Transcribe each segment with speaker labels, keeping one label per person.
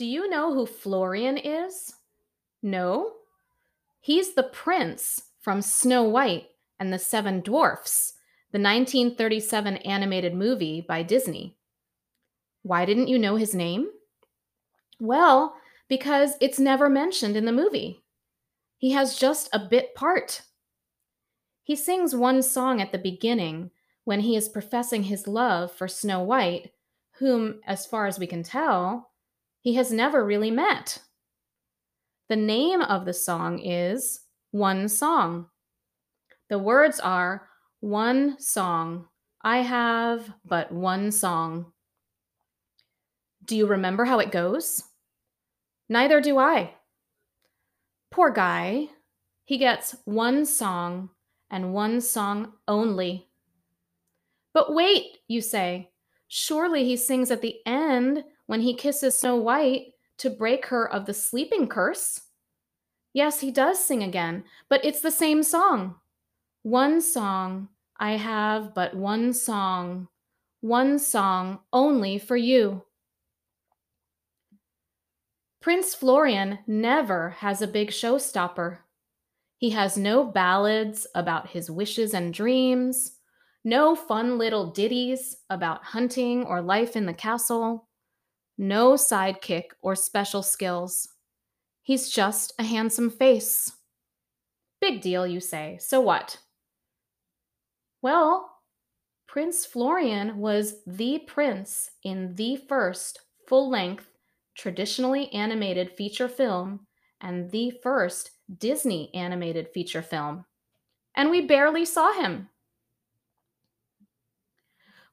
Speaker 1: Do you know who Florian is? No? He's the prince from Snow White and the Seven Dwarfs, the 1937 animated movie by Disney. Why didn't you know his name? Well, because it's never mentioned in the movie. He has just a bit part. He sings one song at the beginning when he is professing his love for Snow White, whom, as far as we can tell, he has never really met. The name of the song is One Song. The words are One Song. I have but one song. Do you remember how it goes? Neither do I. Poor guy. He gets one song and one song only. But wait, you say. Surely he sings at the end when he kisses Snow White to break her of the sleeping curse. Yes, he does sing again, but it's the same song. One song, I have but one song, one song only for you. Prince Florian never has a big showstopper. He has no ballads about his wishes and dreams, no fun little ditties about hunting or life in the castle, no sidekick or special skills. He's just a handsome face. Big deal, you say. So what? Well, Prince Florian was the prince in the first full length, traditionally animated feature film and the first Disney animated feature film. And we barely saw him.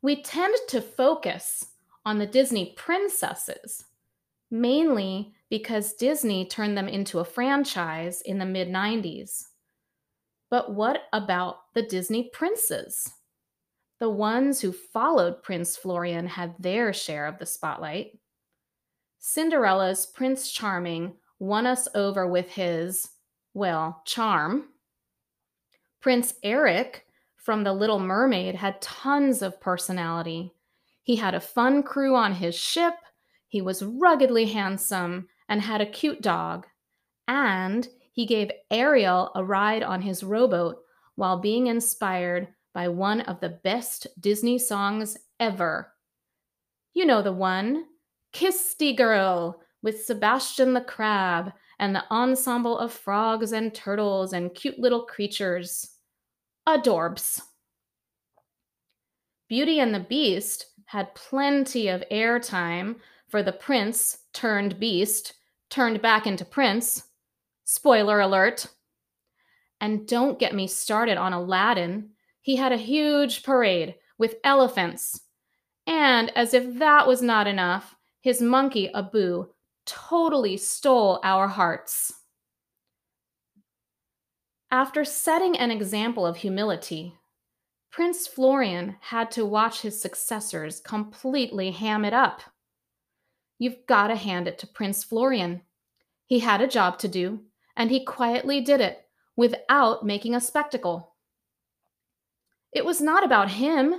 Speaker 1: We tend to focus on the Disney princesses, mainly because Disney turned them into a franchise in the mid 90s. But what about the Disney princes? The ones who followed Prince Florian had their share of the spotlight. Cinderella's Prince Charming won us over with his, well, charm. Prince Eric from The Little Mermaid had tons of personality. He had a fun crew on his ship, he was ruggedly handsome, and had a cute dog. And he gave Ariel a ride on his rowboat while being inspired by one of the best Disney songs ever. You know the one, Kiss the Girl, with Sebastian the Crab and the ensemble of frogs and turtles and cute little creatures. Adorbs. Beauty and the Beast had plenty of airtime for the prince turned beast, turned back into prince. Spoiler alert. And don't get me started on Aladdin. He had a huge parade with elephants. And as if that was not enough, his monkey, Abu, totally stole our hearts. After setting an example of humility, Prince Florian had to watch his successors completely ham it up. You've got to hand it to Prince Florian. He had a job to do, and he quietly did it without making a spectacle. It was not about him.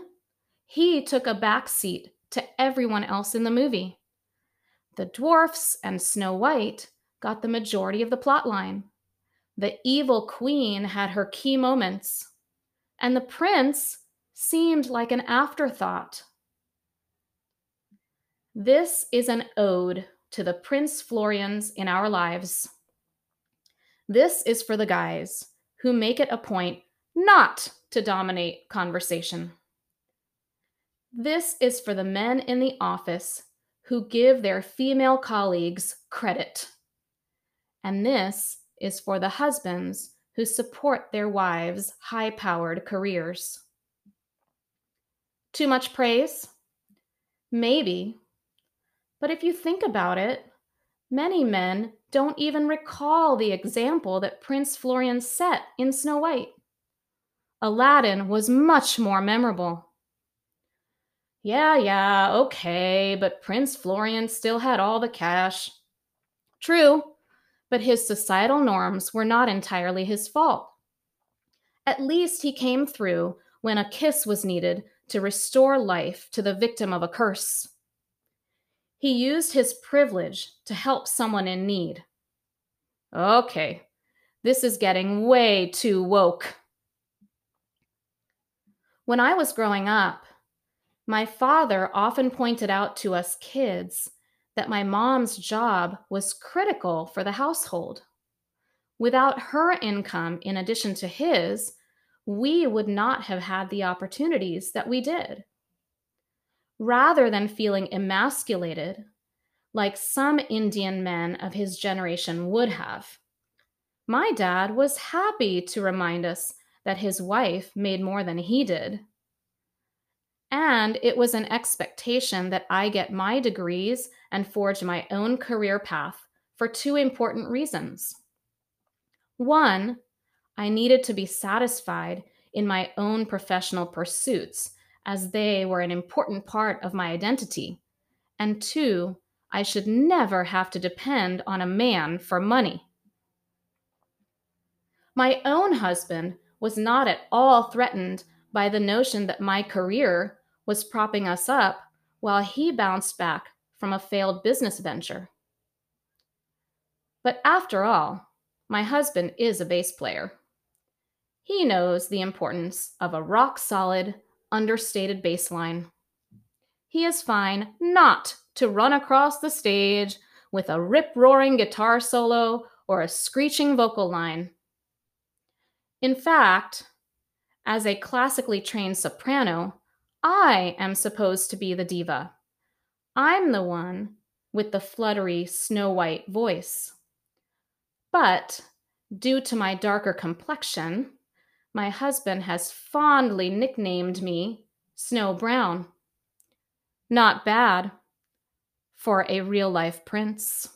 Speaker 1: He took a back seat to everyone else in the movie. The dwarfs and Snow White got the majority of the plot line. The evil queen had her key moments, and the prince seemed like an afterthought. This is an ode to the Prince Florians in our lives. This is for the guys who make it a point not to dominate conversation. This is for the men in the office who give their female colleagues credit. And this is for the husbands who support their wives' high powered careers. Too much praise? Maybe but if you think about it, many men don't even recall the example that Prince Florian set in Snow White. Aladdin was much more memorable. Yeah, yeah, okay, but Prince Florian still had all the cash. True, but his societal norms were not entirely his fault. At least he came through when a kiss was needed to restore life to the victim of a curse. He used his privilege to help someone in need. Okay, this is getting way too woke. When I was growing up, my father often pointed out to us kids that my mom's job was critical for the household. Without her income, in addition to his, we would not have had the opportunities that we did. Rather than feeling emasculated, like some Indian men of his generation would have, my dad was happy to remind us that his wife made more than he did. And it was an expectation that I get my degrees and forge my own career path for two important reasons. One, I needed to be satisfied in my own professional pursuits, as they were an important part of my identity. And two, I should never have to depend on a man for money. My own husband was not at all threatened by the notion that my career was propping us up while he bounced back from a failed business venture. But after all, my husband is a bass player. He knows the importance of a rock solid, understated bass line. He is fine not to run across the stage with a rip roaring guitar solo or a screeching vocal line. In fact, as a classically trained soprano, I am supposed to be the diva. I'm the one with the fluttery Snow White voice. But due to my darker complexion, my husband has fondly nicknamed me Snow Brown. Not bad for a real life prince.